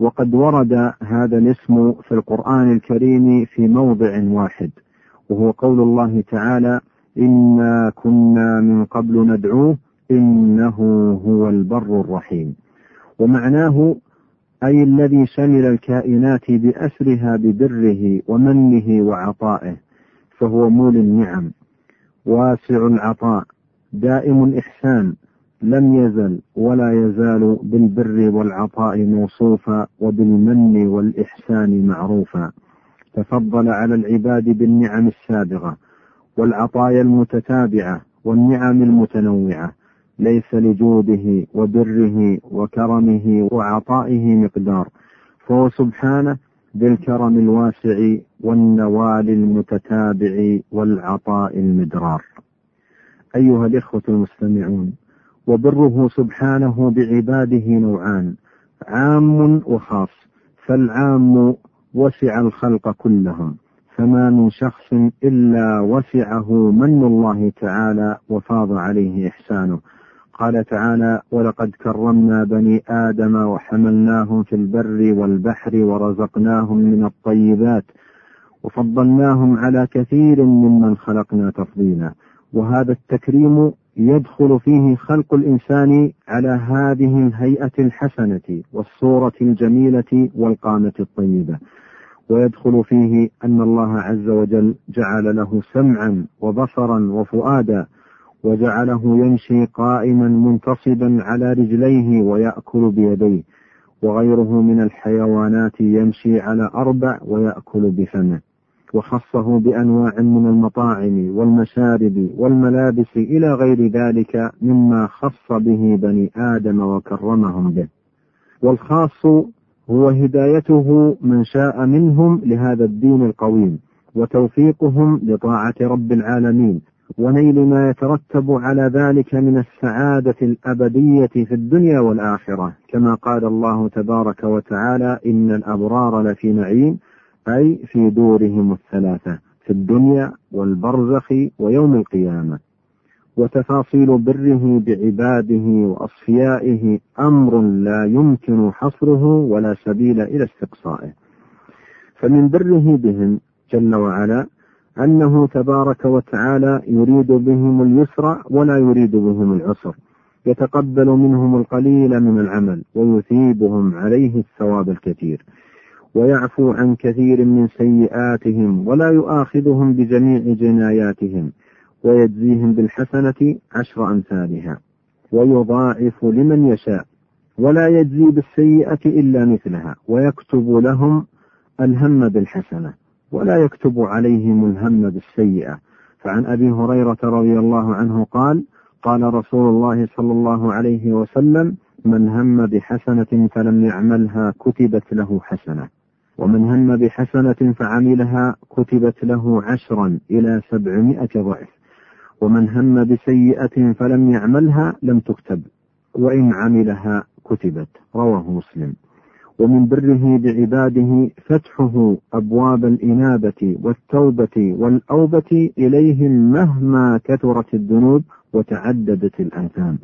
وقد ورد هذا الاسم في القرآن الكريم في موضع واحد وهو قول الله تعالى إنا كنا من قبل ندعوه إنه هو البر الرحيم ومعناه أي الذي شمل الكائنات بأسرها ببره ومنه وعطائه فهو مول النعم واسع العطاء دائم الإحسان لم يزل ولا يزال بالبر والعطاء موصوفا وبالمن والإحسان معروفا. تفضل على العباد بالنعم السابغة والعطايا المتتابعة والنعم المتنوعة. ليس لجوده وبره وكرمه وعطائه مقدار. فهو سبحانه بالكرم الواسع والنوال المتتابع والعطاء المدرار. أيها الإخوة المستمعون وبره سبحانه بعباده نوعان عام وخاص فالعام وسع الخلق كلهم فما من شخص إلا وسعه من الله تعالى وفاض عليه إحسانه. قال تعالى ولقد كرمنا بني آدم وحملناهم في البر والبحر ورزقناهم من الطيبات وفضلناهم على كثير ممن خلقنا تفضيلا وهذا التكريم يدخل فيه خلق الإنسان على هذه الهيئة الحسنة والصورة الجميلة والقامة الطيبة. ويدخل فيه أن الله عز وجل جعل له سمعا وبصرا وفؤادا وجعله يمشي قائما منتصبا على رجليه ويأكل بيديه. وغيره من الحيوانات يمشي على أربع ويأكل بفمه وخصه بأنواع من المطاعم والمشارب والملابس إلى غير ذلك مما خص به بني آدم وكرمهم به. والخاص هو هدايته من شاء منهم لهذا الدين القويم وتوفيقهم لطاعة رب العالمين ونيل ما يترتب على ذلك من السعادة الأبدية في الدنيا والآخرة. كما قال الله تبارك وتعالى إن الأبرار لفي نعيم أي في دورهم الثلاثة في الدنيا والبرزخ ويوم القيامة. وتفاصيل بره بعباده وأصفيائه أمر لا يمكن حصره ولا سبيل إلى استقصائه. فمن بره بهم جل وعلا أنه تبارك وتعالى يريد بهم اليسر ولا يريد بهم العسر. يتقبل منهم القليل من العمل ويثيبهم عليه الثواب الكثير. ويعفو عن كثير من سيئاتهم ولا يؤاخذهم بجميع جناياتهم ويجزيهم بالحسنة عشر أمثالها. ويضاعف لمن يشاء ولا يجزي بالسيئة إلا مثلها ويكتب لهم الهم بالحسنة ولا يكتب عليهم الهم بالسيئة. فعن أبي هريرة رضي الله عنه قال قال رسول الله صلى الله عليه وسلم من هم بحسنة فلم يعملها كتبت له حسنة. ومن هم بحسنة فعملها كتبت له عشرا إلى سبعمائة ضعف. ومن هم بسيئة فلم يعملها لم تكتب. وإن عملها كتبت. رواه مسلم. ومن بره بعباده فتحه أبواب الإنابة والتوبة والأوبة إليهم مهما كثرت الذنوب وتعددت الآثام.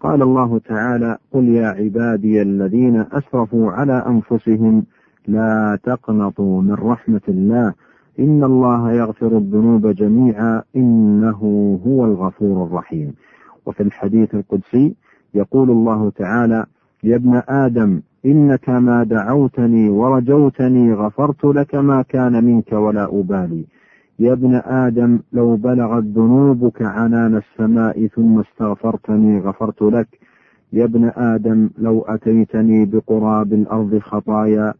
قال الله تعالى قل يا عبادي الذين أسرفوا على أنفسهم لا تقنطوا من رحمة الله. إن الله يغفر الذنوب جميعا. إنه هو الغفور الرحيم. وفي الحديث القدسي يقول الله تعالى يا ابن آدم إنك ما دعوتني ورجوتني غفرت لك ما كان منك ولا أبالي. يا ابن آدم لو بلغت ذنوبك عنان السماء ثم استغفرتني غفرت لك. يا ابن آدم لو أتيتني بقراب الأرض خطايا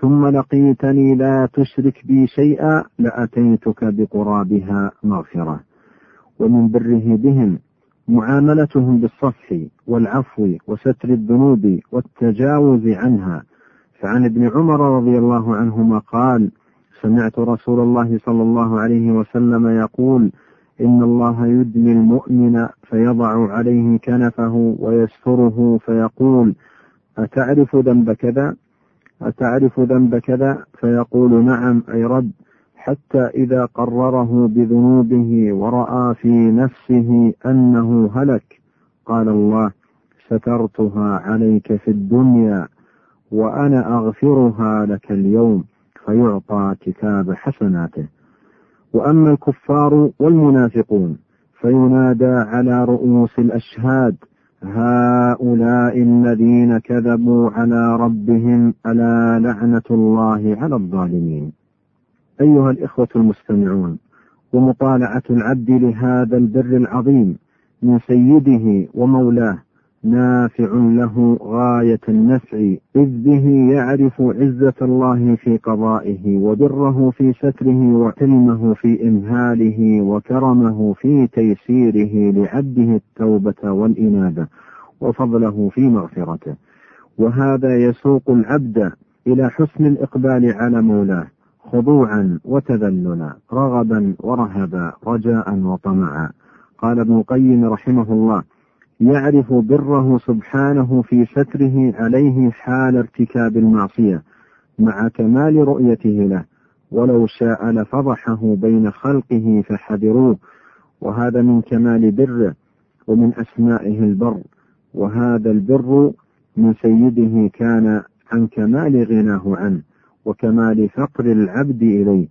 ثم لقيتني لا تشرك بي شيئا لأتيتك بقرابها مغفرة. ومن بره بهم معاملتهم بالصفح والعفو وستر الذنوب والتجاوز عنها. فعن ابن عمر رضي الله عنهما قال سمعت رسول الله صلى الله عليه وسلم يقول إن الله يدني المؤمن فيضع عليه كنفه ويستره فيقول أتعرف ذنب كذا؟ أتعرف ذنب كذا؟ فيقول نعم أي رب حتى إذا قرره بذنوبه ورأى في نفسه أنه هلك قال الله سترتها عليك في الدنيا وأنا أغفرها لك اليوم فيعطى كتاب حسناته. وأما الكفار والمنافقون فينادى على رؤوس الأشهاد هؤلاء الذين كذبوا على ربهم ألا لعنة الله على الظالمين. أيها الإخوة المستمعون ومطالعة العبد لهذا البر العظيم من سيده ومولاه نافع له غاية النفع إذ به يعرف عزة الله في قضائه وبره في ستره وحلمه في إمهاله وكرمه في تيسيره لعبده التوبة والإنابة. وفضله في مغفرته. وهذا يسوق العبد إلى حسن الإقبال على مولاه خضوعا وتذللا رغبا ورهبا رجاء وطمعا. قال ابن القيم رحمه الله يعرف بره سبحانه في ستره عليه حال ارتكاب المعصية مع كمال رؤيته له. ولو شاء لفضحه بين خلقه فحذروه. وهذا من كمال بره ومن أسمائه البر. وهذا البر من سيده كان عن كمال غناه عنه وكمال فقر العبد إليه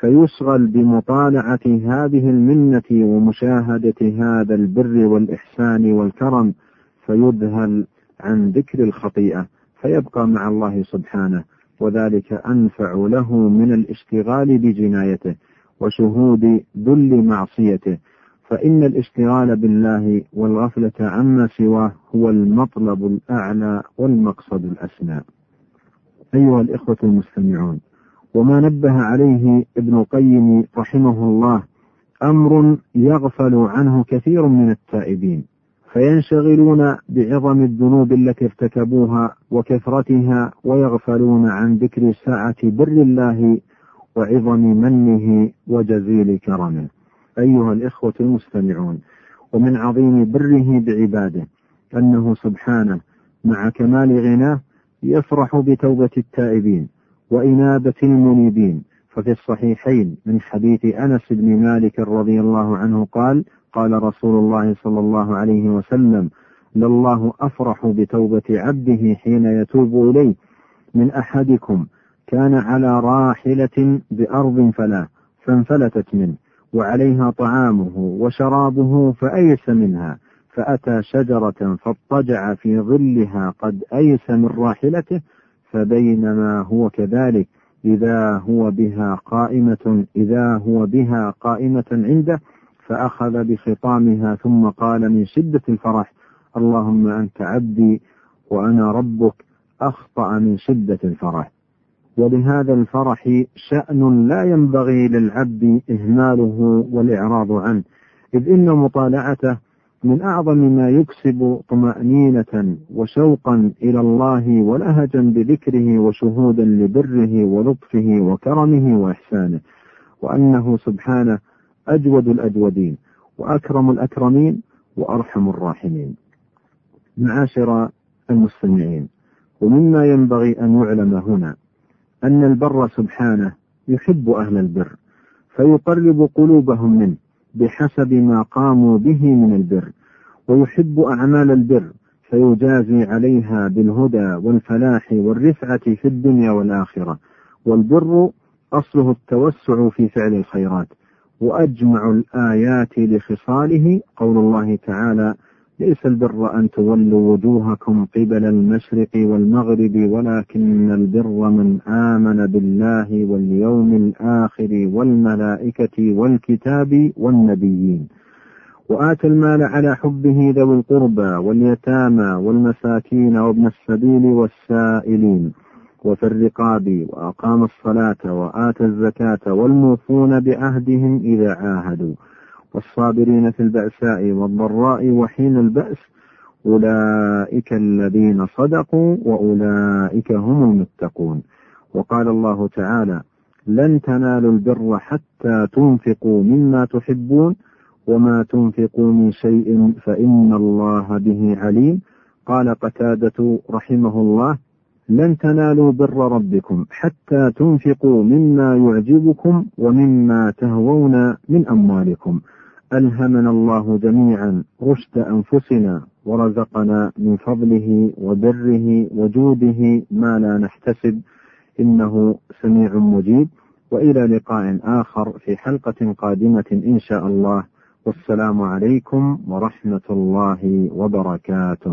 فيشغل بمطالعة هذه المنة ومشاهدة هذا البر والإحسان والكرم فيذهل عن ذكر الخطيئة فيبقى مع الله سبحانه وذلك أنفع له من الاشتغال بجنايته وشهود ذل معصيته فإن الاشتغال بالله والغفلة عما سواه هو المطلب الأعلى والمقصد الأسنى. أيها الإخوة المستمعون، وما نبه عليه ابن القيم رحمه الله أمر يغفل عنه كثير من التائبين فينشغلون بعظم الذنوب التي ارتكبوها وكثرتها ويغفلون عن ذكر ساعة بر الله وعظم منه وجزيل كرمه. أيها الإخوة المستمعون، ومن عظيم بره بعباده أنه سبحانه مع كمال غناه يفرح بتوبة التائبين وإنابة المنيبين. ففي الصحيحين من حديث أنس بن مالك رضي الله عنه قال قال رسول الله صلى الله عليه وسلم لله أفرح بتوبة عبده حين يتوب إليه. من أحدكم كان على راحلة بأرض فلا فانفلتت منه. وعليها طعامه وشرابه فأيس منها فأتى شجرة فاضطجع في ظلها قد أيس من راحلته فبينما هو كذلك إذا هو بها قائمة إذا هو بها قائمة عنده فأخذ بخطامها ثم قال من شدة الفرح اللهم أنت عبدي وأنا ربك أخطأ من شدة الفرح. ولهذا الفرح شأن لا ينبغي للعبد إهماله والإعراض عنه إذ إن مطالعته من أعظم ما يكسب طمأنينة وشوقا إلى الله ولهجا بذكره وشهودا لبره ولطفه وكرمه وإحسانه وأنه سبحانه أجود الأجودين وأكرم الأكرمين وأرحم الراحمين. معاشر المستمعين ومما ينبغي أن يعلم هنا أن البر سبحانه يحب أهل البر فيقرب قلوبهم منه بحسب ما قاموا به من البر ويحب أعمال البر فيجازي عليها بالهدى والفلاح والرفعة في الدنيا والآخرة والبر أصله التوسع في فعل الخيرات وأجمع الآيات لخصاله قول الله تعالى ليس البر أن تولوا وجوهكم قبل المشرق والمغرب ولكن البر من آمن بالله واليوم الآخر والملائكة والكتاب والنبيين. وآتى المال على حبه ذوي القربى واليتامى والمساكين وابن السبيل والسائلين وفي الرقاب وأقام الصلاة وآتى الزكاة والموفون بعهدهم إذا عاهدوا. والصابرين في البأساء والضراء وحين البأس أولئك الذين صدقوا وأولئك هم المتقون. وقال الله تعالى لن تنالوا البر حتى تنفقوا مما تحبون وما تنفقوا من شيء فإن الله به عليم. قال قتادة رحمه الله لن تنالوا بر ربكم حتى تنفقوا مما يعجبكم ومما تهوون من أموالكم. ألهمنا الله جميعا رشد أنفسنا ورزقنا من فضله وبره وجوده ما لا نحتسب. إنه سميع مجيب. وإلى لقاء آخر في حلقة قادمة إن شاء الله. والسلام عليكم ورحمة الله وبركاته.